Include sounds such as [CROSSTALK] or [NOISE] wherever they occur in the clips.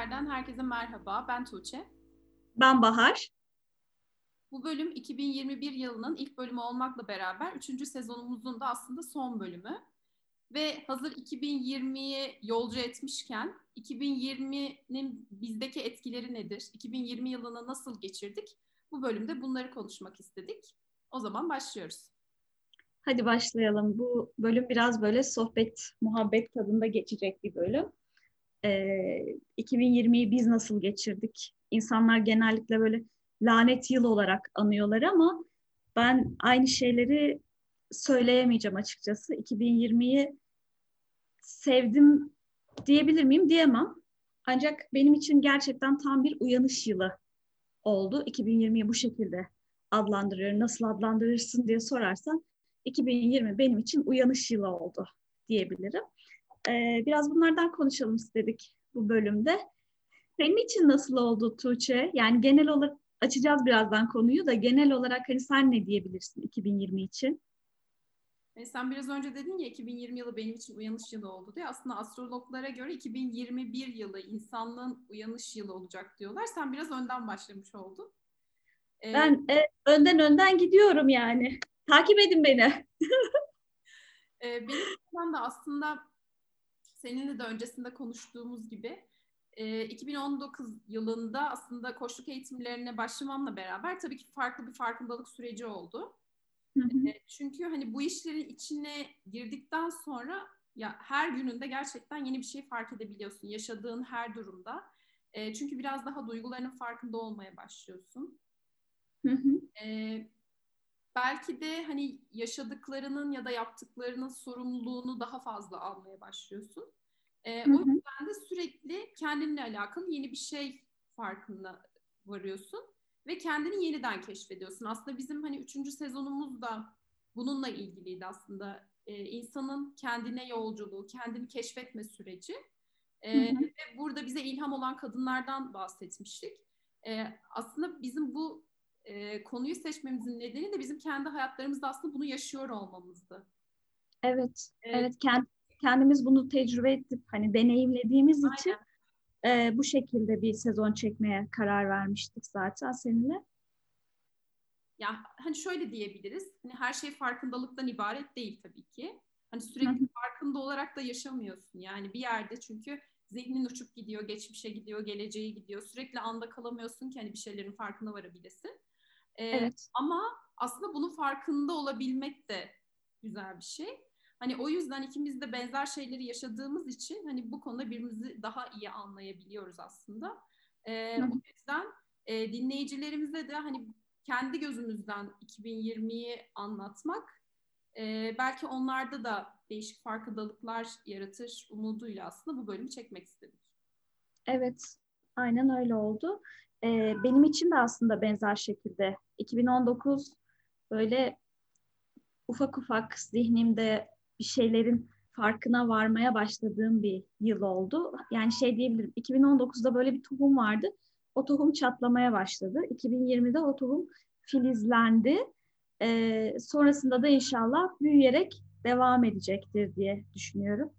Sohbetler'den herkese merhaba. Ben Tuğçe. Ben Bahar. Bu bölüm 2021 yılının ilk bölümü olmakla beraber 3. sezonumuzun da aslında son bölümü. Ve hazır 2020'yi yolcu etmişken 2020'nin bizdeki etkileri nedir? 2020 yılını nasıl geçirdik? Bu bölümde bunları konuşmak istedik. O zaman başlıyoruz. Hadi başlayalım. Bu bölüm biraz böyle sohbet, muhabbet tadında geçecek bir bölüm. Ee, 2020'yi biz nasıl geçirdik? İnsanlar genellikle böyle lanet yıl olarak anıyorlar ama ben aynı şeyleri söyleyemeyeceğim açıkçası. 2020'yi sevdim diyebilir miyim? Diyemem. Ancak benim için gerçekten tam bir uyanış yılı oldu. 2020'yi bu şekilde adlandırıyorum. Nasıl adlandırırsın diye sorarsan 2020 benim için uyanış yılı oldu diyebilirim. Ee, biraz bunlardan konuşalım istedik bu bölümde. Senin için nasıl oldu Tuğçe? Yani genel olarak açacağız birazdan konuyu da genel olarak hani sen ne diyebilirsin 2020 için? E sen biraz önce dedin ya 2020 yılı benim için uyanış yılı oldu diye. Aslında astrologlara göre 2021 yılı insanlığın uyanış yılı olacak diyorlar. Sen biraz önden başlamış oldun. Ee, ben e, önden önden gidiyorum yani. Takip edin beni. e, benim de aslında seninle de öncesinde konuştuğumuz gibi 2019 yılında aslında koçluk eğitimlerine başlamamla beraber tabii ki farklı bir farkındalık süreci oldu. Hı hı. Çünkü hani bu işlerin içine girdikten sonra ya her gününde gerçekten yeni bir şey fark edebiliyorsun yaşadığın her durumda. çünkü biraz daha duygularının farkında olmaya başlıyorsun. Hı hı. Belki de hani yaşadıklarının ya da yaptıklarının sorumluluğunu daha fazla almaya başlıyorsun. E, o yüzden de sürekli kendinle alakalı yeni bir şey farkında varıyorsun ve kendini yeniden keşfediyorsun. Aslında bizim hani üçüncü sezonumuz da bununla ilgiliydi aslında. E, insanın kendine yolculuğu, kendini keşfetme süreci. E, Ve burada bize ilham olan kadınlardan bahsetmiştik. E, aslında bizim bu e, konuyu seçmemizin nedeni de bizim kendi hayatlarımızda aslında bunu yaşıyor olmamızdı. Evet, evet, evet kend, kendimiz bunu tecrübe edip hani deneyimlediğimiz Aynen. için e, bu şekilde bir sezon çekmeye karar vermiştik zaten seninle. Ya hani şöyle diyebiliriz. Hani her şey farkındalıktan ibaret değil tabii ki. Hani sürekli farkında olarak da yaşamıyorsun. Yani bir yerde çünkü zihnin uçup gidiyor, geçmişe gidiyor, geleceğe gidiyor. Sürekli anda kalamıyorsun ki hani bir şeylerin farkına varabilesin. Ee, evet. Ama aslında bunun farkında olabilmek de güzel bir şey. Hani o yüzden ikimiz de benzer şeyleri yaşadığımız için hani bu konuda birbirimizi daha iyi anlayabiliyoruz aslında. Ee, o yüzden e, dinleyicilerimize de hani kendi gözümüzden 2020'yi anlatmak e, belki onlarda da değişik farkındalıklar yaratır umuduyla aslında bu bölümü çekmek istedik. Evet, aynen öyle oldu. Ee, benim için de aslında benzer şekilde 2019 böyle ufak ufak zihnimde bir şeylerin farkına varmaya başladığım bir yıl oldu. Yani şey diyebilirim 2019'da böyle bir tohum vardı. O tohum çatlamaya başladı. 2020'de o tohum filizlendi. Ee, sonrasında da inşallah büyüyerek devam edecektir diye düşünüyorum.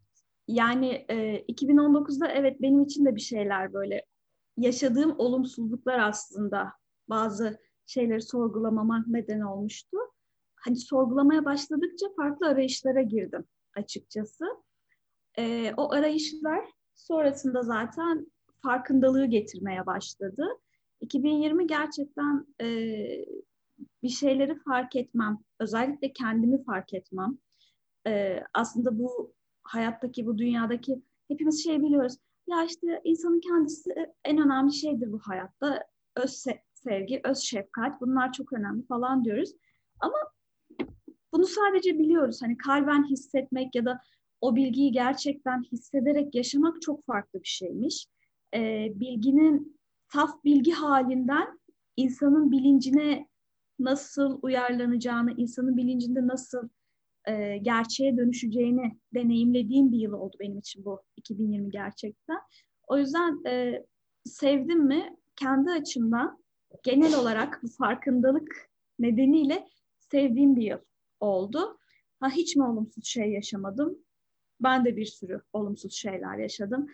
Yani e, 2019'da evet benim için de bir şeyler böyle yaşadığım olumsuzluklar aslında bazı şeyleri sorgulamama neden olmuştu hani sorgulamaya başladıkça farklı arayışlara girdim açıkçası. E, o arayışlar sonrasında zaten farkındalığı getirmeye başladı. 2020 gerçekten e, bir şeyleri fark etmem, özellikle kendimi fark etmem. E, aslında bu hayattaki, bu dünyadaki hepimiz şey biliyoruz. Ya işte insanın kendisi en önemli şeydir bu hayatta. Öz sevgi, öz şefkat bunlar çok önemli falan diyoruz. Ama bunu sadece biliyoruz. Hani kalben hissetmek ya da o bilgiyi gerçekten hissederek yaşamak çok farklı bir şeymiş. Ee, bilginin saf bilgi halinden insanın bilincine nasıl uyarlanacağını, insanın bilincinde nasıl e, gerçeğe dönüşeceğini deneyimlediğim bir yıl oldu benim için bu 2020 gerçekten. O yüzden e, sevdim mi kendi açımdan genel olarak bu farkındalık nedeniyle sevdiğim bir yıl oldu. Ha hiç mi olumsuz şey yaşamadım? Ben de bir sürü olumsuz şeyler yaşadım.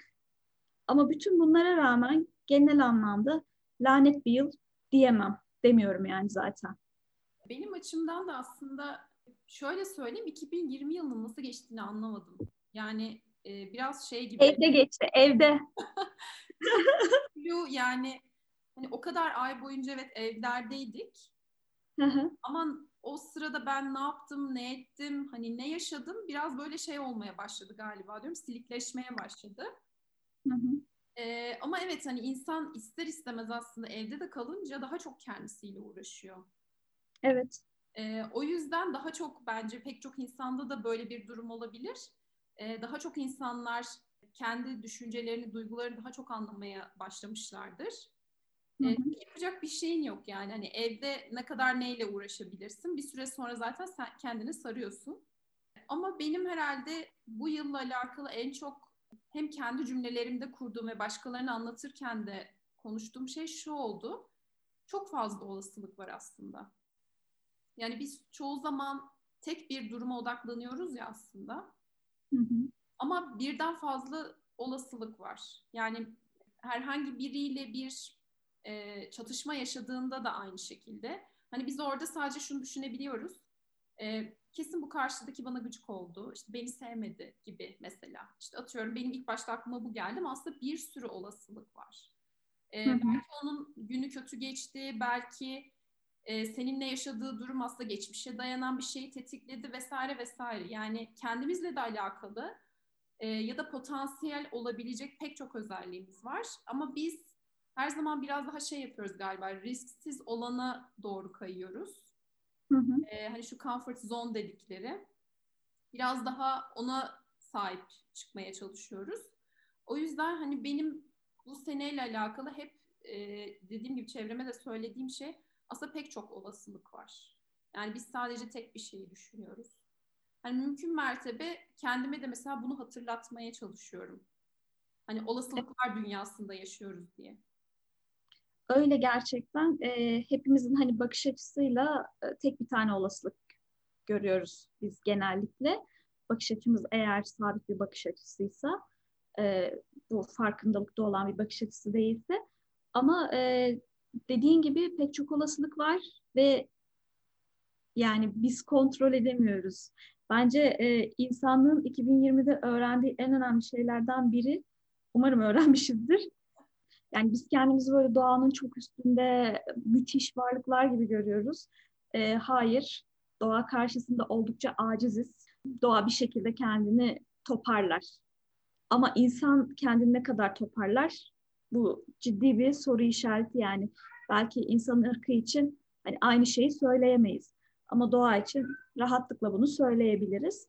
Ama bütün bunlara rağmen genel anlamda lanet bir yıl diyemem. Demiyorum yani zaten. Benim açımdan da aslında şöyle söyleyeyim 2020 yılının nasıl geçtiğini anlamadım. Yani e, biraz şey gibi. Evde geçti, evde. yani hani o kadar ay boyunca evet evlerdeydik. Ama o sırada ben ne yaptım, ne ettim, hani ne yaşadım biraz böyle şey olmaya başladı galiba diyorum. Silikleşmeye başladı. Hı hı. Ee, ama evet hani insan ister istemez aslında evde de kalınca daha çok kendisiyle uğraşıyor. Evet. Ee, o yüzden daha çok bence pek çok insanda da böyle bir durum olabilir. Ee, daha çok insanlar kendi düşüncelerini, duygularını daha çok anlamaya başlamışlardır. Hı hı. yapacak bir şeyin yok yani. Hani evde ne kadar neyle uğraşabilirsin? Bir süre sonra zaten sen kendini sarıyorsun. Ama benim herhalde bu yılla alakalı en çok hem kendi cümlelerimde kurduğum ve başkalarına anlatırken de konuştuğum şey şu oldu. Çok fazla olasılık var aslında. Yani biz çoğu zaman tek bir duruma odaklanıyoruz ya aslında. Hı hı. Ama birden fazla olasılık var. Yani herhangi biriyle bir e, çatışma yaşadığında da aynı şekilde. Hani biz orada sadece şunu düşünebiliyoruz. E, kesin bu karşıdaki bana gıcık oldu, işte beni sevmedi gibi mesela. İşte atıyorum benim ilk başta aklıma bu geldi ama aslında bir sürü olasılık var. E, belki onun günü kötü geçti, belki e, seninle yaşadığı durum aslında geçmişe dayanan bir şeyi tetikledi vesaire vesaire. Yani kendimizle de alakalı e, ya da potansiyel olabilecek pek çok özelliğimiz var. Ama biz her zaman biraz daha şey yapıyoruz galiba risksiz olana doğru kayıyoruz. Hı hı. E, hani şu comfort zone dedikleri. Biraz daha ona sahip çıkmaya çalışıyoruz. O yüzden hani benim bu seneyle alakalı hep e, dediğim gibi çevreme de söylediğim şey aslında pek çok olasılık var. Yani biz sadece tek bir şeyi düşünüyoruz. Hani mümkün mertebe kendime de mesela bunu hatırlatmaya çalışıyorum. Hani olasılıklar dünyasında yaşıyoruz diye. Öyle gerçekten e, hepimizin hani bakış açısıyla e, tek bir tane olasılık görüyoruz biz genellikle. Bakış açımız eğer sabit bir bakış açısıysa e, bu farkındalıkta olan bir bakış açısı değilse ama e, dediğin gibi pek çok olasılık var ve yani biz kontrol edemiyoruz. Bence e, insanlığın 2020'de öğrendiği en önemli şeylerden biri, umarım öğrenmişizdir. Yani biz kendimizi böyle doğanın çok üstünde müthiş varlıklar gibi görüyoruz. E, hayır, doğa karşısında oldukça aciziz. Doğa bir şekilde kendini toparlar. Ama insan kendini ne kadar toparlar? Bu ciddi bir soru işareti yani. Belki insan ırkı için hani aynı şeyi söyleyemeyiz. Ama doğa için rahatlıkla bunu söyleyebiliriz.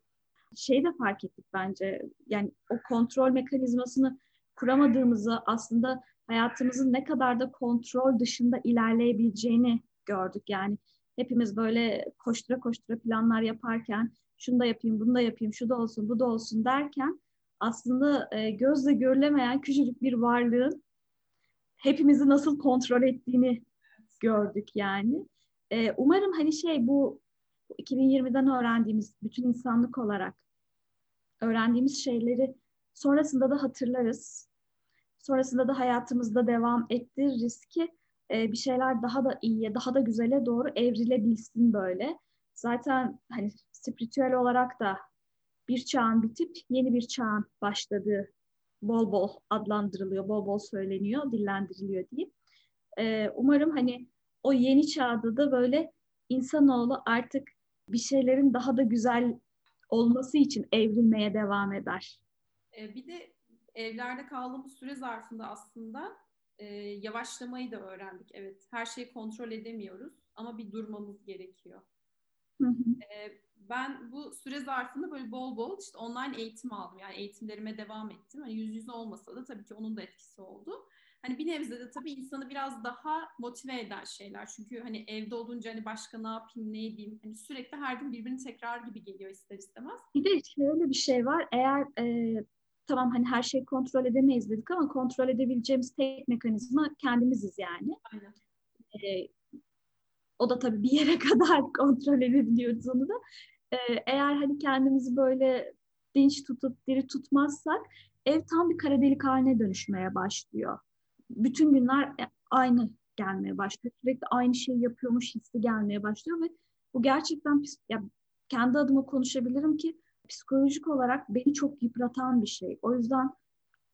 Şeyi de fark ettik bence. Yani o kontrol mekanizmasını kuramadığımızı aslında hayatımızın ne kadar da kontrol dışında ilerleyebileceğini gördük. Yani hepimiz böyle koştura koştura planlar yaparken şunu da yapayım, bunu da yapayım, şu da olsun, bu da olsun derken aslında e, gözle görülemeyen küçücük bir varlığın hepimizi nasıl kontrol ettiğini gördük yani. E, umarım hani şey bu 2020'den öğrendiğimiz bütün insanlık olarak öğrendiğimiz şeyleri sonrasında da hatırlarız. Sonrasında da hayatımızda devam ettiririz ki e, bir şeyler daha da iyiye, daha da güzele doğru evrilebilsin böyle. Zaten hani spiritüel olarak da bir çağın bitip yeni bir çağın başladığı bol bol adlandırılıyor, bol bol söyleniyor, dillendiriliyor diyeyim. Ee, umarım hani o yeni çağda da böyle insanoğlu artık bir şeylerin daha da güzel olması için evrilmeye devam eder. Ee, bir de evlerde kaldığımız süre zarfında aslında e, yavaşlamayı da öğrendik. Evet, her şeyi kontrol edemiyoruz ama bir durmamız gerekiyor. Hı hı. E, ben bu süre zarfında böyle bol bol işte online eğitim aldım. Yani eğitimlerime devam ettim. Hani yüz yüze olmasa da tabii ki onun da etkisi oldu. Hani bir nebze de tabii insanı biraz daha motive eden şeyler. Çünkü hani evde olunca hani başka ne yapayım, ne edeyim? Hani sürekli her gün birbirini tekrar gibi geliyor ister istemez. Bir de şöyle bir şey var. Eğer e, tamam hani her şeyi kontrol edemeyiz dedik ama kontrol edebileceğimiz tek mekanizma kendimiziz yani. Aynen. E, o da tabii bir yere [LAUGHS] kadar kontrol edebiliyoruz onu da. E, eğer hani kendimizi böyle dinç tutup diri tutmazsak ev tam bir kara delik haline dönüşmeye başlıyor. Bütün günler aynı gelmeye başlıyor. Sürekli aynı şeyi yapıyormuş hissi gelmeye başlıyor ve bu gerçekten ya kendi adıma konuşabilirim ki psikolojik olarak beni çok yıpratan bir şey. O yüzden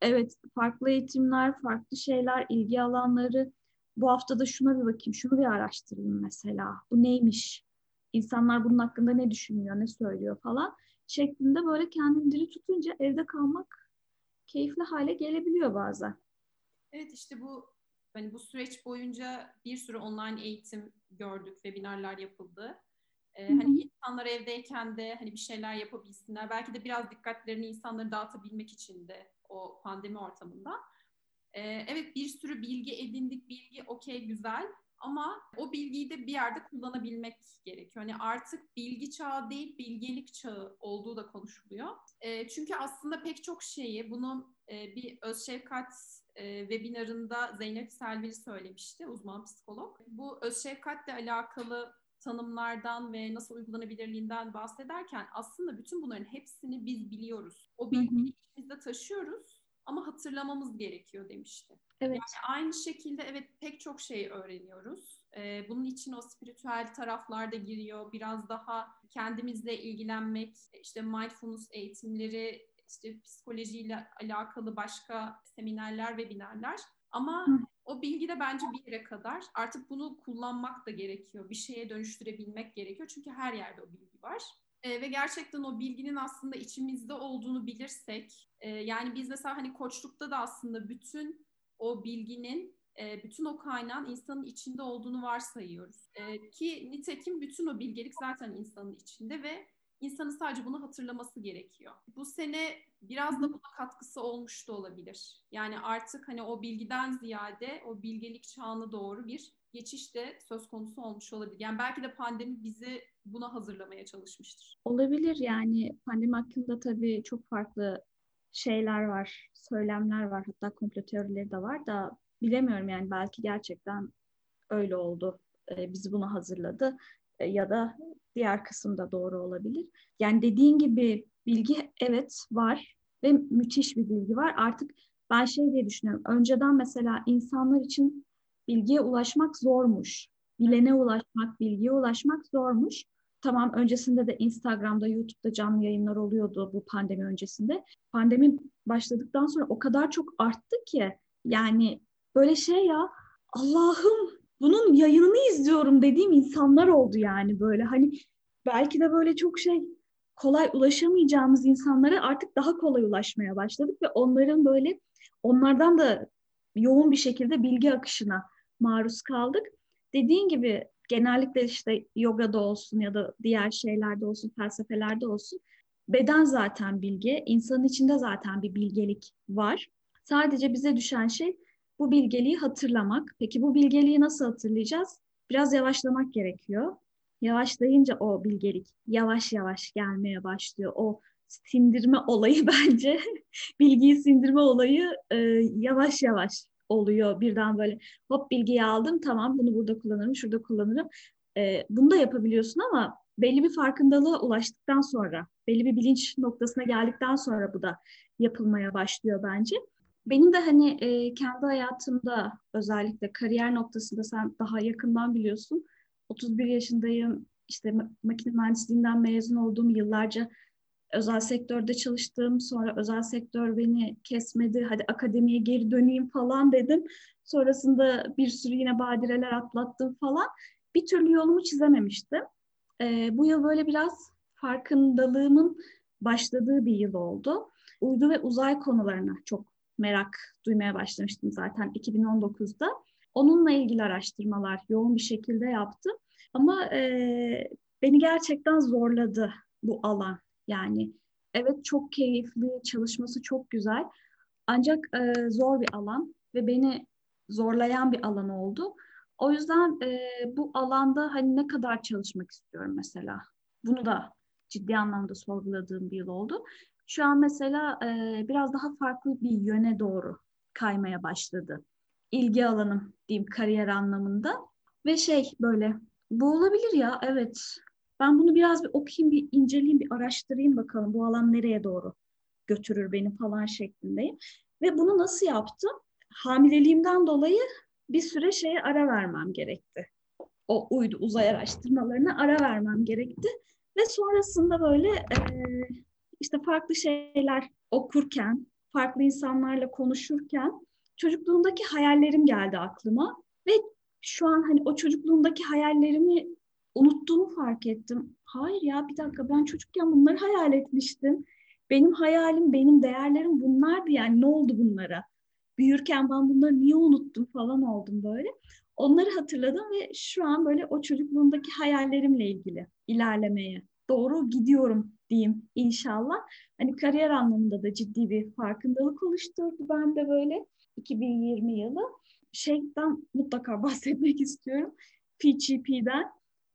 evet farklı eğitimler, farklı şeyler, ilgi alanları bu hafta da şuna bir bakayım, şunu bir araştırayım mesela. Bu neymiş? İnsanlar bunun hakkında ne düşünüyor, ne söylüyor falan şeklinde böyle kendini diri tutunca evde kalmak keyifli hale gelebiliyor bazen. Evet işte bu hani bu süreç boyunca bir sürü online eğitim gördük, webinarlar yapıldı. Ee, hani insanlar evdeyken de hani bir şeyler yapabilsinler. Belki de biraz dikkatlerini insanları dağıtabilmek için de o pandemi ortamında. Ee, evet bir sürü bilgi edindik, bilgi okey güzel ama o bilgiyi de bir yerde kullanabilmek gerekiyor. Hani artık bilgi çağı değil, bilgelik çağı olduğu da konuşuluyor. E, çünkü aslında pek çok şeyi, bunu e, bir Özşefkat e, webinarında Zeynep Selvili söylemişti, uzman psikolog. Bu Özşefkatle alakalı tanımlardan ve nasıl uygulanabilirliğinden bahsederken aslında bütün bunların hepsini biz biliyoruz. O bilgiyi içimizde taşıyoruz ama hatırlamamız gerekiyor demişti. Evet. Yani aynı şekilde evet pek çok şey öğreniyoruz. Ee, bunun için o spiritüel taraflar da giriyor. Biraz daha kendimizle ilgilenmek, işte mindfulness eğitimleri, işte psikolojiyle alakalı başka seminerler, webinarlar. Ama Hı. o bilgi de bence bir yere kadar. Artık bunu kullanmak da gerekiyor. Bir şeye dönüştürebilmek gerekiyor. Çünkü her yerde o bilgi var. E, ve gerçekten o bilginin aslında içimizde olduğunu bilirsek, e, yani biz mesela hani koçlukta da aslında bütün o bilginin, e, bütün o kaynağın insanın içinde olduğunu varsayıyoruz. E, ki nitekim bütün o bilgelik zaten insanın içinde ve insanın sadece bunu hatırlaması gerekiyor. Bu sene biraz da buna katkısı olmuş da olabilir. Yani artık hani o bilgiden ziyade o bilgelik çağına doğru bir geçiş de söz konusu olmuş olabilir. Yani belki de pandemi bizi buna hazırlamaya çalışmıştır. Olabilir yani pandemi hakkında tabii çok farklı şeyler var, söylemler var, hatta komplo teorileri de var da bilemiyorum yani belki gerçekten öyle oldu. Ee, bizi buna hazırladı ee, ya da diğer kısım da doğru olabilir. Yani dediğin gibi bilgi evet var ve müthiş bir bilgi var. Artık ben şey diye düşünüyorum. Önceden mesela insanlar için bilgiye ulaşmak zormuş. Bilene ulaşmak, bilgiye ulaşmak zormuş. Tamam öncesinde de Instagram'da, YouTube'da canlı yayınlar oluyordu bu pandemi öncesinde. Pandemi başladıktan sonra o kadar çok arttı ki yani böyle şey ya Allah'ım bunun yayınını izliyorum dediğim insanlar oldu yani böyle hani belki de böyle çok şey kolay ulaşamayacağımız insanlara artık daha kolay ulaşmaya başladık ve onların böyle onlardan da yoğun bir şekilde bilgi akışına maruz kaldık. Dediğin gibi genellikle işte yogada olsun ya da diğer şeylerde olsun, felsefelerde olsun beden zaten bilgi, insanın içinde zaten bir bilgelik var. Sadece bize düşen şey bu bilgeliği hatırlamak. Peki bu bilgeliği nasıl hatırlayacağız? Biraz yavaşlamak gerekiyor. Yavaşlayınca o bilgelik yavaş yavaş gelmeye başlıyor. O sindirme olayı [LAUGHS] bence, bilgiyi sindirme olayı e, yavaş yavaş oluyor. Birden böyle hop bilgiyi aldım tamam bunu burada kullanırım, şurada kullanırım. E, bunu da yapabiliyorsun ama belli bir farkındalığa ulaştıktan sonra, belli bir bilinç noktasına geldikten sonra bu da yapılmaya başlıyor bence. Benim de hani e, kendi hayatımda özellikle kariyer noktasında sen daha yakından biliyorsun. 31 yaşındayım. İşte makine mühendisliğinden mezun olduğum yıllarca özel sektörde çalıştım. Sonra özel sektör beni kesmedi. Hadi akademiye geri döneyim falan dedim. Sonrasında bir sürü yine badireler atlattım falan. Bir türlü yolumu çizememiştim. Ee, bu yıl böyle biraz farkındalığımın başladığı bir yıl oldu. Uydu ve uzay konularına çok merak duymaya başlamıştım zaten 2019'da. Onunla ilgili araştırmalar yoğun bir şekilde yaptım. Ama e, beni gerçekten zorladı bu alan. Yani evet çok keyifli, çalışması çok güzel. Ancak e, zor bir alan ve beni zorlayan bir alan oldu. O yüzden e, bu alanda hani ne kadar çalışmak istiyorum mesela. Bunu da ciddi anlamda sorguladığım bir yıl oldu. Şu an mesela e, biraz daha farklı bir yöne doğru kaymaya başladı. İlgi alanım diyeyim kariyer anlamında. Ve şey böyle bu olabilir ya evet ben bunu biraz bir okuyayım, bir inceleyeyim, bir araştırayım bakalım bu alan nereye doğru götürür beni falan şeklindeyim. Ve bunu nasıl yaptım? Hamileliğimden dolayı bir süre şeye ara vermem gerekti. O uydu uzay araştırmalarına ara vermem gerekti. Ve sonrasında böyle e, işte farklı şeyler okurken, farklı insanlarla konuşurken çocukluğumdaki hayallerim geldi aklıma. Ve şu an hani o çocukluğumdaki hayallerimi unuttuğumu fark ettim. Hayır ya bir dakika ben çocukken bunları hayal etmiştim. Benim hayalim, benim değerlerim bunlardı yani ne oldu bunlara? Büyürken ben bunları niye unuttum falan oldum böyle. Onları hatırladım ve şu an böyle o çocukluğumdaki hayallerimle ilgili ilerlemeye doğru gidiyorum diyeyim inşallah. Hani kariyer anlamında da ciddi bir farkındalık oluşturdu ben de böyle 2020 yılı. Şeyden mutlaka [LAUGHS] bahsetmek istiyorum. PGP'den.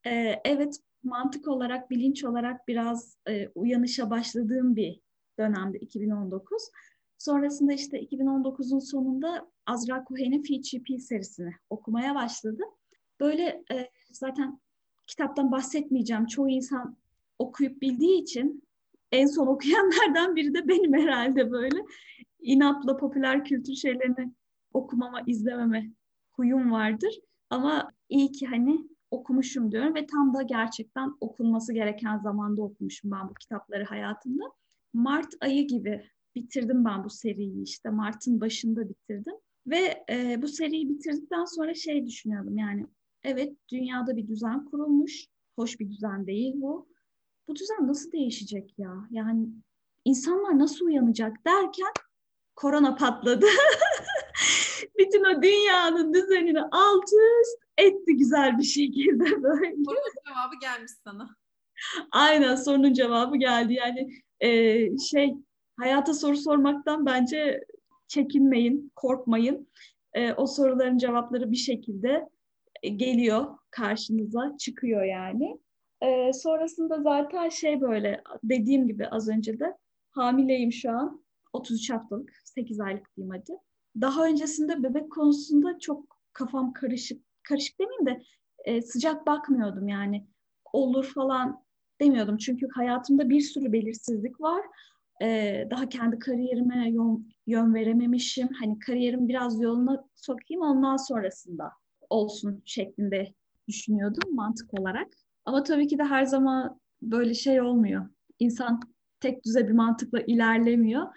Ee, evet mantık olarak, bilinç olarak biraz e, uyanışa başladığım bir dönemde 2019. Sonrasında işte 2019'un sonunda Azra Cohen'in PGP serisini okumaya başladım. Böyle e, zaten kitaptan bahsetmeyeceğim. Çoğu insan okuyup bildiği için en son okuyanlardan biri de benim herhalde böyle. inatla popüler kültür şeylerini okumama, izlememe huyum vardır. Ama iyi ki hani okumuşum diyorum ve tam da gerçekten okunması gereken zamanda okumuşum ben bu kitapları hayatımda. Mart ayı gibi bitirdim ben bu seriyi işte Mart'ın başında bitirdim. Ve e, bu seriyi bitirdikten sonra şey düşünüyordum yani evet dünyada bir düzen kurulmuş. Hoş bir düzen değil bu. Bu düzen nasıl değişecek ya? Yani insanlar nasıl uyanacak derken korona patladı. [LAUGHS] Bütün o dünyanın düzenini alt üst etti güzel bir şekilde [LAUGHS] böyle. Sorunun cevabı gelmiş sana. Aynen sorunun cevabı geldi. Yani e, şey hayata soru sormaktan bence çekinmeyin, korkmayın. E, o soruların cevapları bir şekilde e, geliyor karşınıza, çıkıyor yani. E, sonrasında zaten şey böyle dediğim gibi az önce de hamileyim şu an. 33 haftalık, 8 aylık diyeyim hadi. Daha öncesinde bebek konusunda çok kafam karışık, karışık demeyeyim de e, sıcak bakmıyordum yani. Olur falan demiyordum. Çünkü hayatımda bir sürü belirsizlik var. Ee, daha kendi kariyerime yön, yön verememişim. Hani kariyerim biraz yoluna sokayım ondan sonrasında olsun şeklinde düşünüyordum mantık olarak. Ama tabii ki de her zaman böyle şey olmuyor. İnsan tek düze bir mantıkla ilerlemiyor.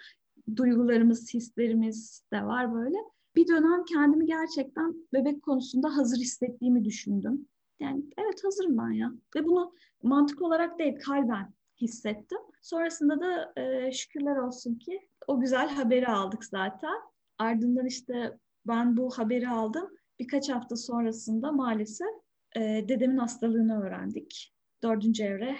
Duygularımız, hislerimiz de var böyle. Bir dönem kendimi gerçekten bebek konusunda hazır hissettiğimi düşündüm. Yani evet hazırım ben ya. Ve bunu mantık olarak değil kalben hissettim. Sonrasında da e, şükürler olsun ki o güzel haberi aldık zaten. Ardından işte ben bu haberi aldım. Birkaç hafta sonrasında maalesef e, dedemin hastalığını öğrendik. Dördüncü evre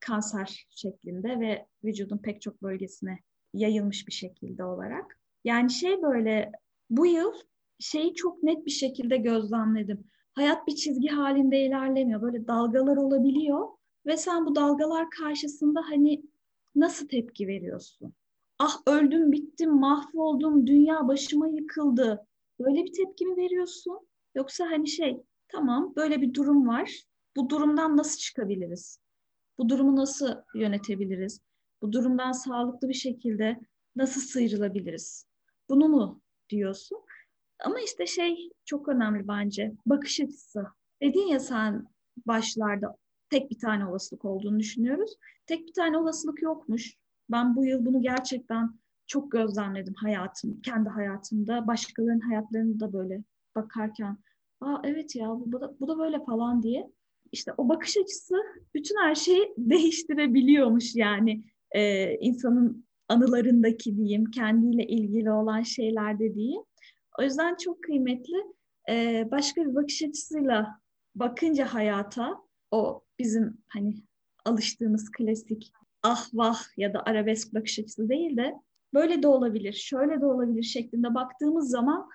kanser şeklinde ve vücudun pek çok bölgesine yayılmış bir şekilde olarak. Yani şey böyle bu yıl şeyi çok net bir şekilde gözlemledim. Hayat bir çizgi halinde ilerlemiyor. Böyle dalgalar olabiliyor ve sen bu dalgalar karşısında hani nasıl tepki veriyorsun? Ah öldüm, bittim, mahvoldum, dünya başıma yıkıldı. Böyle bir tepki mi veriyorsun? Yoksa hani şey, tamam böyle bir durum var. Bu durumdan nasıl çıkabiliriz? Bu durumu nasıl yönetebiliriz? Bu durumdan sağlıklı bir şekilde nasıl sıyrılabiliriz? Bunu mu diyorsun? Ama işte şey çok önemli bence. Bakış açısı. Dedin ya sen başlarda tek bir tane olasılık olduğunu düşünüyoruz. Tek bir tane olasılık yokmuş. Ben bu yıl bunu gerçekten çok gözlemledim hayatım, kendi hayatımda. Başkalarının hayatlarını da böyle bakarken, aa evet ya bu da, bu da böyle falan diye. İşte o bakış açısı bütün her şeyi [LAUGHS] değiştirebiliyormuş yani e, insanın anılarındaki diyeyim, kendiyle ilgili olan şeylerde diyeyim. O yüzden çok kıymetli. E, başka bir bakış açısıyla bakınca hayata o bizim hani alıştığımız klasik ah vah ya da arabesk bakış açısı değil de böyle de olabilir, şöyle de olabilir şeklinde baktığımız zaman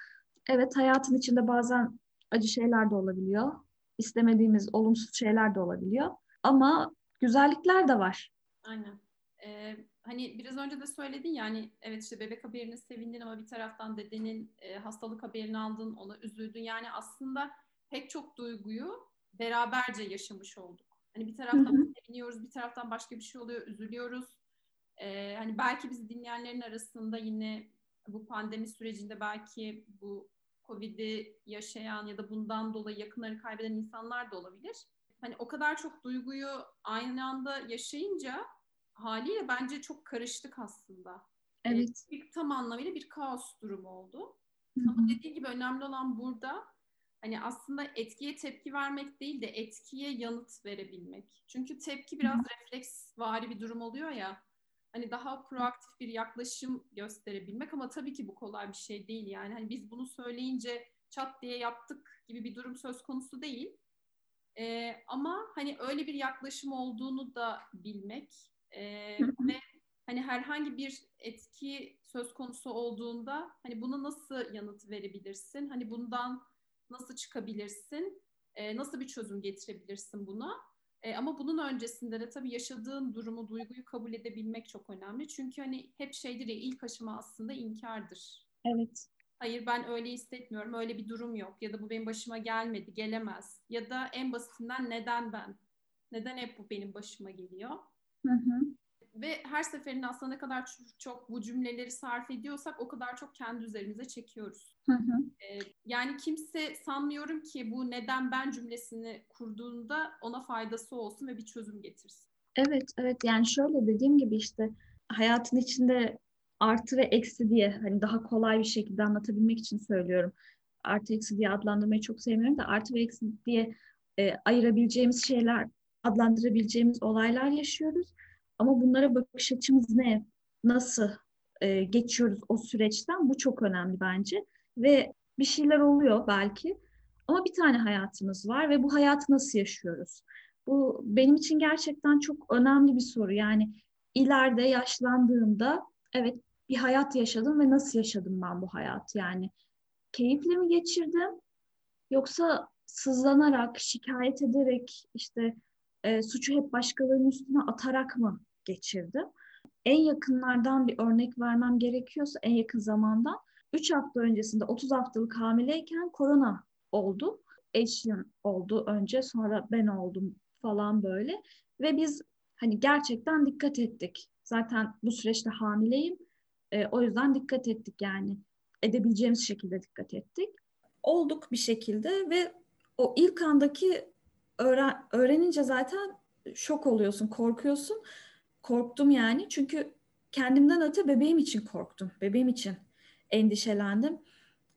evet hayatın içinde bazen acı şeyler de olabiliyor. istemediğimiz olumsuz şeyler de olabiliyor. Ama güzellikler de var. Aynen. Ee, hani biraz önce de söyledin ya hani evet işte bebek haberini sevindin ama bir taraftan dedenin e, hastalık haberini aldın, ona üzüldün. Yani aslında pek çok duyguyu beraberce yaşamış olduk. Hani bir taraftan seviniyoruz, bir taraftan başka bir şey oluyor, üzülüyoruz. Ee, hani belki biz dinleyenlerin arasında yine bu pandemi sürecinde belki bu Covid'i yaşayan ya da bundan dolayı yakınları kaybeden insanlar da olabilir. Hani o kadar çok duyguyu aynı anda yaşayınca haliyle bence çok karıştık aslında. Evet. Ee, tam anlamıyla bir kaos durumu oldu. Hı-hı. Ama dediğim gibi önemli olan burada hani aslında etkiye tepki vermek değil de etkiye yanıt verebilmek. Çünkü tepki biraz Hı-hı. refleksvari bir durum oluyor ya. Hani daha proaktif bir yaklaşım gösterebilmek ama tabii ki bu kolay bir şey değil yani. Hani biz bunu söyleyince çat diye yaptık gibi bir durum söz konusu değil. Ee, ama hani öyle bir yaklaşım olduğunu da bilmek e, ve hani herhangi bir etki söz konusu olduğunda hani buna nasıl yanıt verebilirsin? Hani bundan nasıl çıkabilirsin? E, nasıl bir çözüm getirebilirsin buna? E, ama bunun öncesinde de tabii yaşadığın durumu, duyguyu kabul edebilmek çok önemli. Çünkü hani hep şeydir ya ilk aşama aslında inkardır. Evet. Hayır ben öyle hissetmiyorum, öyle bir durum yok ya da bu benim başıma gelmedi, gelemez. Ya da en basitinden neden ben? Neden hep bu benim başıma geliyor? Hı hı ve her seferinde aslında ne kadar çok bu cümleleri sarf ediyorsak o kadar çok kendi üzerimize çekiyoruz. Hı hı. Ee, yani kimse sanmıyorum ki bu neden ben cümlesini kurduğunda ona faydası olsun ve bir çözüm getirsin. Evet, evet. Yani şöyle dediğim gibi işte hayatın içinde artı ve eksi diye hani daha kolay bir şekilde anlatabilmek için söylüyorum. Artı eksi diye adlandırmayı çok sevmiyorum da artı ve eksi diye e, ayırabileceğimiz şeyler, adlandırabileceğimiz olaylar yaşıyoruz ama bunlara bakış açımız ne? Nasıl e, geçiyoruz o süreçten? Bu çok önemli bence. Ve bir şeyler oluyor belki. Ama bir tane hayatımız var ve bu hayatı nasıl yaşıyoruz? Bu benim için gerçekten çok önemli bir soru. Yani ileride yaşlandığımda evet bir hayat yaşadım ve nasıl yaşadım ben bu hayatı? Yani keyifle mi geçirdim? Yoksa sızlanarak, şikayet ederek, işte e, suçu hep başkalarının üstüne atarak mı geçirdim? En yakınlardan bir örnek vermem gerekiyorsa en yakın zamandan 3 hafta öncesinde 30 haftalık hamileyken korona oldu. Eşim oldu önce sonra ben oldum falan böyle. Ve biz hani gerçekten dikkat ettik. Zaten bu süreçte hamileyim. E, o yüzden dikkat ettik yani. Edebileceğimiz şekilde dikkat ettik. Olduk bir şekilde ve o ilk andaki öğren, öğrenince zaten şok oluyorsun, korkuyorsun. Korktum yani çünkü kendimden öte bebeğim için korktum. Bebeğim için endişelendim.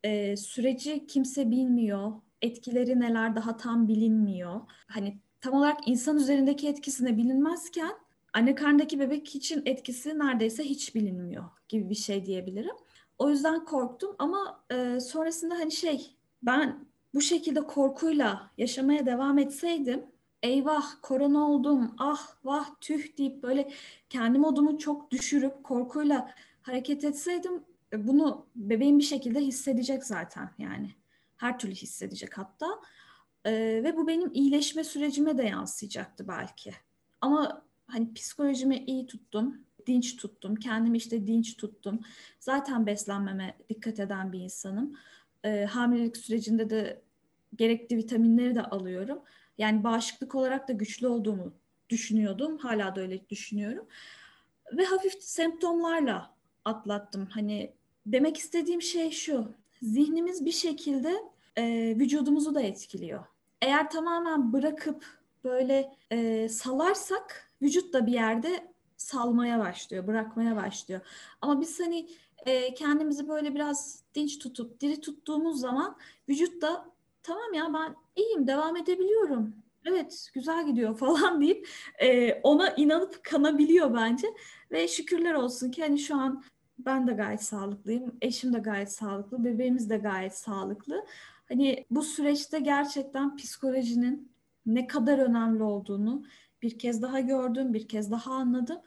Ee, süreci kimse bilmiyor. Etkileri neler daha tam bilinmiyor. Hani tam olarak insan üzerindeki etkisine bilinmezken anne karnındaki bebek için etkisi neredeyse hiç bilinmiyor gibi bir şey diyebilirim. O yüzden korktum ama e, sonrasında hani şey ben bu şekilde korkuyla yaşamaya devam etseydim eyvah korona oldum ah vah tüh deyip böyle kendi modumu çok düşürüp korkuyla hareket etseydim e, bunu bebeğim bir şekilde hissedecek zaten yani. Her türlü hissedecek hatta. Ee, ve bu benim iyileşme sürecime de yansıyacaktı belki. Ama hani psikolojimi iyi tuttum dinç tuttum kendimi işte dinç tuttum. Zaten beslenmeme dikkat eden bir insanım. Ee, hamilelik sürecinde de gerekli vitaminleri de alıyorum. Yani bağışıklık olarak da güçlü olduğumu düşünüyordum. Hala da öyle düşünüyorum. Ve hafif semptomlarla atlattım. Hani demek istediğim şey şu. Zihnimiz bir şekilde e, vücudumuzu da etkiliyor. Eğer tamamen bırakıp böyle e, salarsak vücut da bir yerde salmaya başlıyor, bırakmaya başlıyor. Ama biz hani e, kendimizi böyle biraz dinç tutup diri tuttuğumuz zaman vücut da tamam ya ben iyiyim devam edebiliyorum. Evet güzel gidiyor [LAUGHS] falan deyip e, ona inanıp kanabiliyor bence. Ve şükürler olsun ki hani şu an ben de gayet sağlıklıyım. Eşim de gayet sağlıklı. Bebeğimiz de gayet sağlıklı. Hani bu süreçte gerçekten psikolojinin ne kadar önemli olduğunu bir kez daha gördüm, bir kez daha anladım.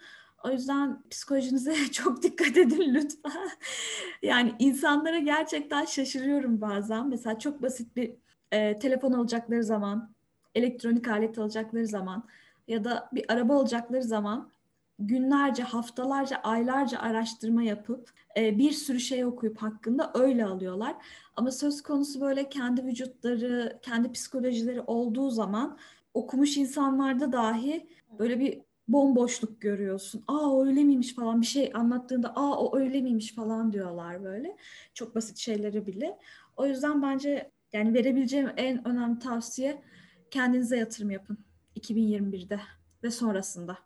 O yüzden psikolojinize [LAUGHS] çok dikkat edin lütfen. [LAUGHS] yani insanlara gerçekten şaşırıyorum bazen. Mesela çok basit bir e, telefon alacakları zaman, elektronik alet alacakları zaman ya da bir araba alacakları zaman günlerce, haftalarca, aylarca araştırma yapıp e, bir sürü şey okuyup hakkında öyle alıyorlar. Ama söz konusu böyle kendi vücutları, kendi psikolojileri olduğu zaman okumuş insanlarda dahi böyle bir bomboşluk görüyorsun. Aa öyle miymiş falan bir şey anlattığında aa o öyle miymiş falan diyorlar böyle. Çok basit şeyleri bile. O yüzden bence yani verebileceğim en önemli tavsiye kendinize yatırım yapın 2021'de ve sonrasında.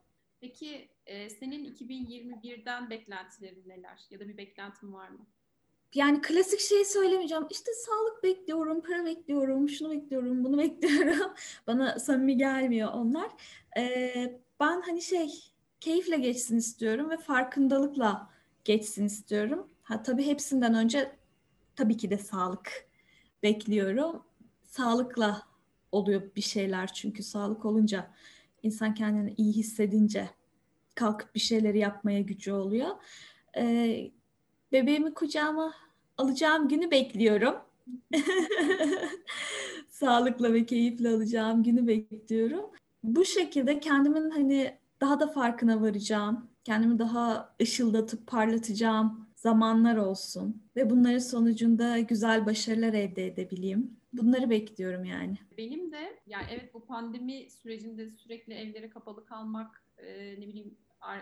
Peki e, senin 2021'den beklentilerin neler? Ya da bir beklentin var mı? Yani klasik şeyi söylemeyeceğim. İşte sağlık bekliyorum, para bekliyorum, şunu bekliyorum, bunu [LAUGHS] bekliyorum. Bana samimi gelmiyor onlar. Ee, ben hani şey keyifle geçsin istiyorum ve farkındalıkla geçsin istiyorum. Ha tabii hepsinden önce tabii ki de sağlık bekliyorum. Sağlıkla oluyor bir şeyler çünkü sağlık olunca insan kendini iyi hissedince kalkıp bir şeyleri yapmaya gücü oluyor. Ee, bebeğimi kucağıma alacağım günü bekliyorum. [LAUGHS] Sağlıkla ve keyifle alacağım günü bekliyorum. Bu şekilde kendimin hani daha da farkına varacağım. Kendimi daha ışıldatıp parlatacağım zamanlar olsun ve bunların sonucunda güzel başarılar elde edebileyim. Bunları bekliyorum yani. Benim de yani evet bu pandemi sürecinde sürekli evlere kapalı kalmak, e, ne bileyim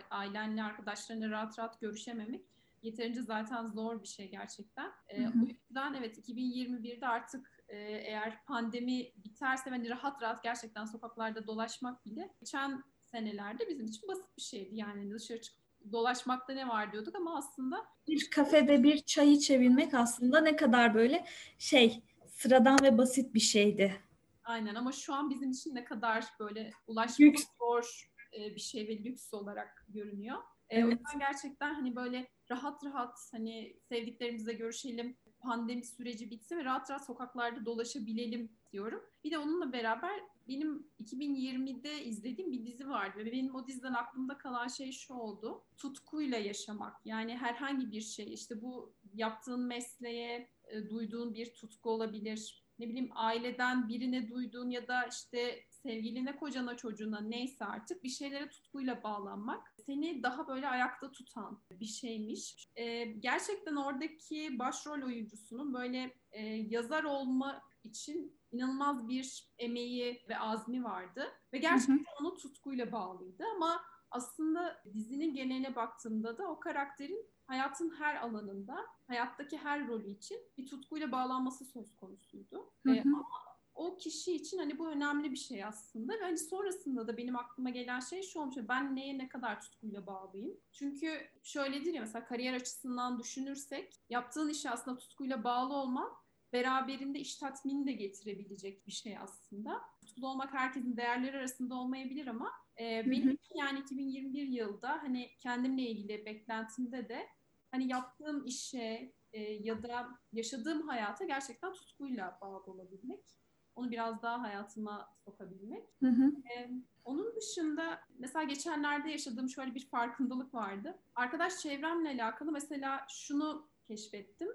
ailenle, arkadaşlarına rahat rahat görüşememek yeterince zaten zor bir şey gerçekten. E, o yüzden evet 2021'de artık e, eğer pandemi biterse hani rahat rahat gerçekten sokaklarda dolaşmak bile geçen senelerde bizim için basit bir şeydi. Yani dışarı çıkıp dolaşmakta ne var diyorduk ama aslında bir kafede bir çay içebilmek aslında ne kadar böyle şey sıradan ve basit bir şeydi. Aynen ama şu an bizim için ne kadar böyle ulaşmak zor e, bir şey ve lüks olarak görünüyor. E, evet. O yüzden gerçekten hani böyle rahat rahat hani sevdiklerimizle görüşelim, pandemi süreci bitsin ve rahat rahat sokaklarda dolaşabilelim diyorum. Bir de onunla beraber benim 2020'de izlediğim bir dizi vardı ve benim o diziden aklımda kalan şey şu oldu. Tutkuyla yaşamak. Yani herhangi bir şey işte bu yaptığın mesleğe e, duyduğun bir tutku olabilir. Ne bileyim aileden birine duyduğun ya da işte sevgiline, kocana, çocuğuna neyse artık bir şeylere tutkuyla bağlanmak seni daha böyle ayakta tutan bir şeymiş. Ee, gerçekten oradaki başrol oyuncusunun böyle e, yazar olma için inanılmaz bir emeği ve azmi vardı ve gerçekten hı hı. onu tutkuyla bağlıydı ama aslında dizinin geneline baktığımda da o karakterin hayatın her alanında, hayattaki her rolü için bir tutkuyla bağlanması söz konusuydu. Hı hı. Ee, ama o kişi için hani bu önemli bir şey aslında. Ve hani sonrasında da benim aklıma gelen şey şu olmuş. Ben neye ne kadar tutkuyla bağlıyım? Çünkü şöyledir ya mesela kariyer açısından düşünürsek yaptığın işe aslında tutkuyla bağlı olman beraberinde iş tatmini de getirebilecek bir şey aslında. Tutkulu olmak herkesin değerleri arasında olmayabilir ama e, benim için yani 2021 yılda hani kendimle ilgili beklentimde de hani yaptığım işe e, ya da yaşadığım hayata gerçekten tutkuyla bağlı olabilmek onu biraz daha hayatıma sokabilmek. Hı hı. Ee, onun dışında mesela geçenlerde yaşadığım şöyle bir farkındalık vardı. Arkadaş çevremle alakalı mesela şunu keşfettim.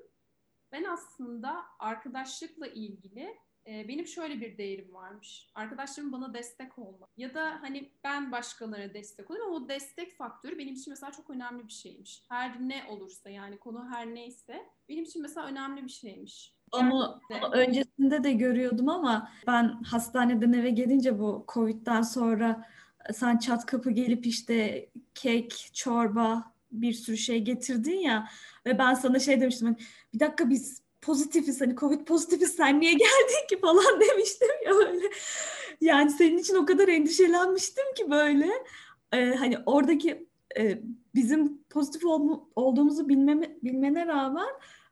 Ben aslında arkadaşlıkla ilgili e, benim şöyle bir değerim varmış. Arkadaşlarım bana destek olma. Ya da hani ben başkalarına destek olayım ama o destek faktörü benim için mesela çok önemli bir şeymiş. Her ne olursa yani konu her neyse benim için mesela önemli bir şeymiş. Onu, onu öncesinde de görüyordum ama ben hastaneden eve gelince bu Covid'den sonra sen çat kapı gelip işte kek, çorba bir sürü şey getirdin ya ve ben sana şey demiştim hani, bir dakika biz pozitifiz hani Covid pozitifiz sen niye geldin ki falan [LAUGHS] demiştim ya öyle. Yani senin için o kadar endişelenmiştim ki böyle ee, hani oradaki e, bizim pozitif ol, olduğumuzu bilmeme, bilmene rağmen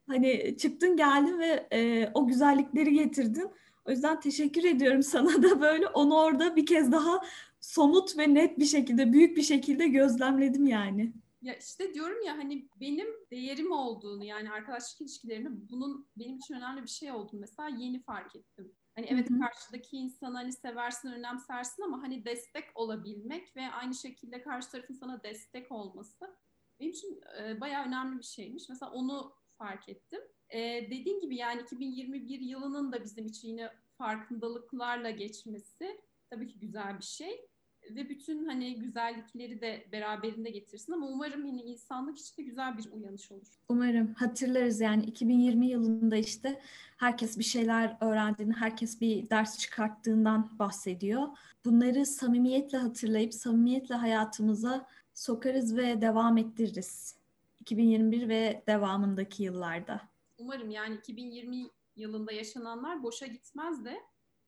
Hani çıktın geldin ve e, o güzellikleri getirdin. O yüzden teşekkür ediyorum [LAUGHS] sana da böyle onu orada bir kez daha somut ve net bir şekilde, büyük bir şekilde gözlemledim yani. Ya işte diyorum ya hani benim değerim olduğunu yani arkadaşlık ilişkilerini bunun benim için önemli bir şey olduğunu mesela yeni fark ettim. Hani evet Hı-hı. karşıdaki insanı hani seversin, önemsersin ama hani destek olabilmek ve aynı şekilde karşı tarafın sana destek olması benim için e, bayağı önemli bir şeymiş. Mesela onu fark ettim. Ee, dediğin gibi yani 2021 yılının da bizim için yine farkındalıklarla geçmesi tabii ki güzel bir şey. Ve bütün hani güzellikleri de beraberinde getirsin ama umarım yine insanlık için de güzel bir uyanış olur. Umarım hatırlarız yani 2020 yılında işte herkes bir şeyler öğrendiğini, herkes bir ders çıkarttığından bahsediyor. Bunları samimiyetle hatırlayıp samimiyetle hayatımıza sokarız ve devam ettiririz. 2021 ve devamındaki yıllarda. Umarım yani 2020 yılında yaşananlar boşa gitmez de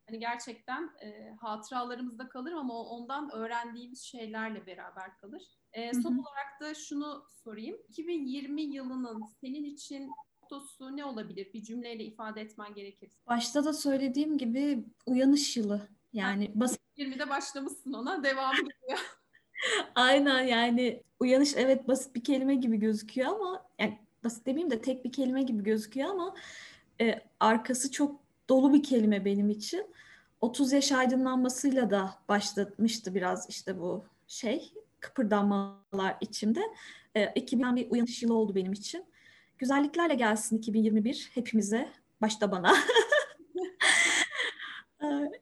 hani gerçekten e, hatıralarımızda kalır ama ondan öğrendiğimiz şeylerle beraber kalır. E, son hı hı. olarak da şunu sorayım. 2020 yılının senin için mottosu ne olabilir? Bir cümleyle ifade etmen gerekir. Başta da söylediğim gibi uyanış yılı. Yani basit 20'de başlamışsın ona, devam ediyor. [LAUGHS] Aynen yani uyanış evet basit bir kelime gibi gözüküyor ama yani basit demeyeyim de tek bir kelime gibi gözüküyor ama e, arkası çok dolu bir kelime benim için. 30 yaş aydınlanmasıyla da başlamıştı biraz işte bu şey kıpırdanmalar içimde. E, 2000 bir uyanış yılı oldu benim için. Güzelliklerle gelsin 2021 hepimize, başta bana. [LAUGHS]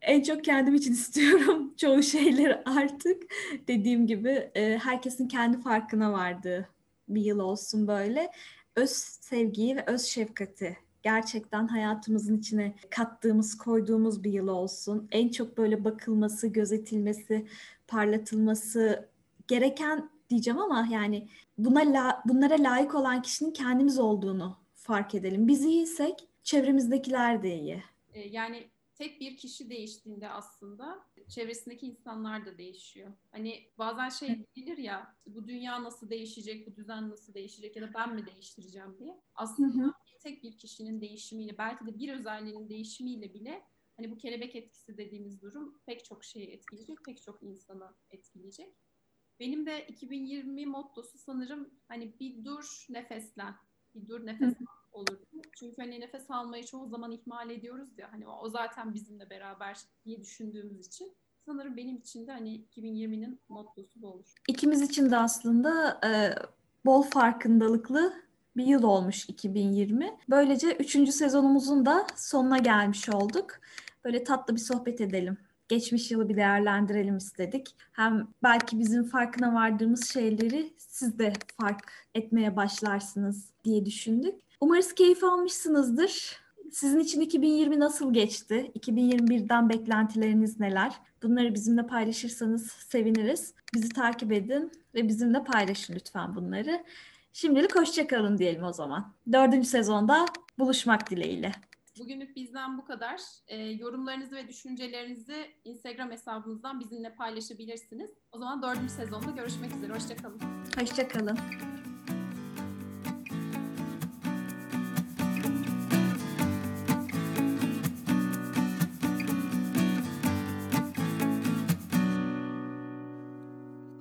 en çok kendim için istiyorum [LAUGHS] çoğu şeyleri artık. Dediğim gibi e, herkesin kendi farkına vardığı bir yıl olsun böyle. Öz sevgiyi ve öz şefkati gerçekten hayatımızın içine kattığımız, koyduğumuz bir yıl olsun. En çok böyle bakılması, gözetilmesi, parlatılması gereken diyeceğim ama yani buna la, bunlara layık olan kişinin kendimiz olduğunu fark edelim. Biz iyiysek çevremizdekiler de iyi. E, yani tek bir kişi değiştiğinde aslında çevresindeki insanlar da değişiyor. Hani bazen şey bilir ya bu dünya nasıl değişecek, bu düzen nasıl değişecek ya da ben mi değiştireceğim diye. Aslında hı hı. Tek bir kişinin değişimiyle belki de bir özelliğinin değişimiyle bile hani bu kelebek etkisi dediğimiz durum pek çok şeyi etkileyecek, pek çok insana etkileyecek. Benim de 2020 mottosu sanırım hani bir dur nefeslen. Bir dur nefes olur. Çünkü hani nefes almayı çoğu zaman ihmal ediyoruz ya hani o zaten bizimle beraber diye düşündüğümüz için sanırım benim için de hani 2020'nin mottosu bu olur. İkimiz için de aslında e, bol farkındalıklı bir yıl olmuş 2020. Böylece üçüncü sezonumuzun da sonuna gelmiş olduk. Böyle tatlı bir sohbet edelim geçmiş yılı bir değerlendirelim istedik. Hem belki bizim farkına vardığımız şeyleri siz de fark etmeye başlarsınız diye düşündük. Umarız keyif almışsınızdır. Sizin için 2020 nasıl geçti? 2021'den beklentileriniz neler? Bunları bizimle paylaşırsanız seviniriz. Bizi takip edin ve bizimle paylaşın lütfen bunları. Şimdilik hoşçakalın diyelim o zaman. Dördüncü sezonda buluşmak dileğiyle. Bugünlük bizden bu kadar. E, yorumlarınızı ve düşüncelerinizi Instagram hesabımızdan bizimle paylaşabilirsiniz. O zaman dördüncü sezonda görüşmek üzere. Hoşçakalın. Hoşçakalın.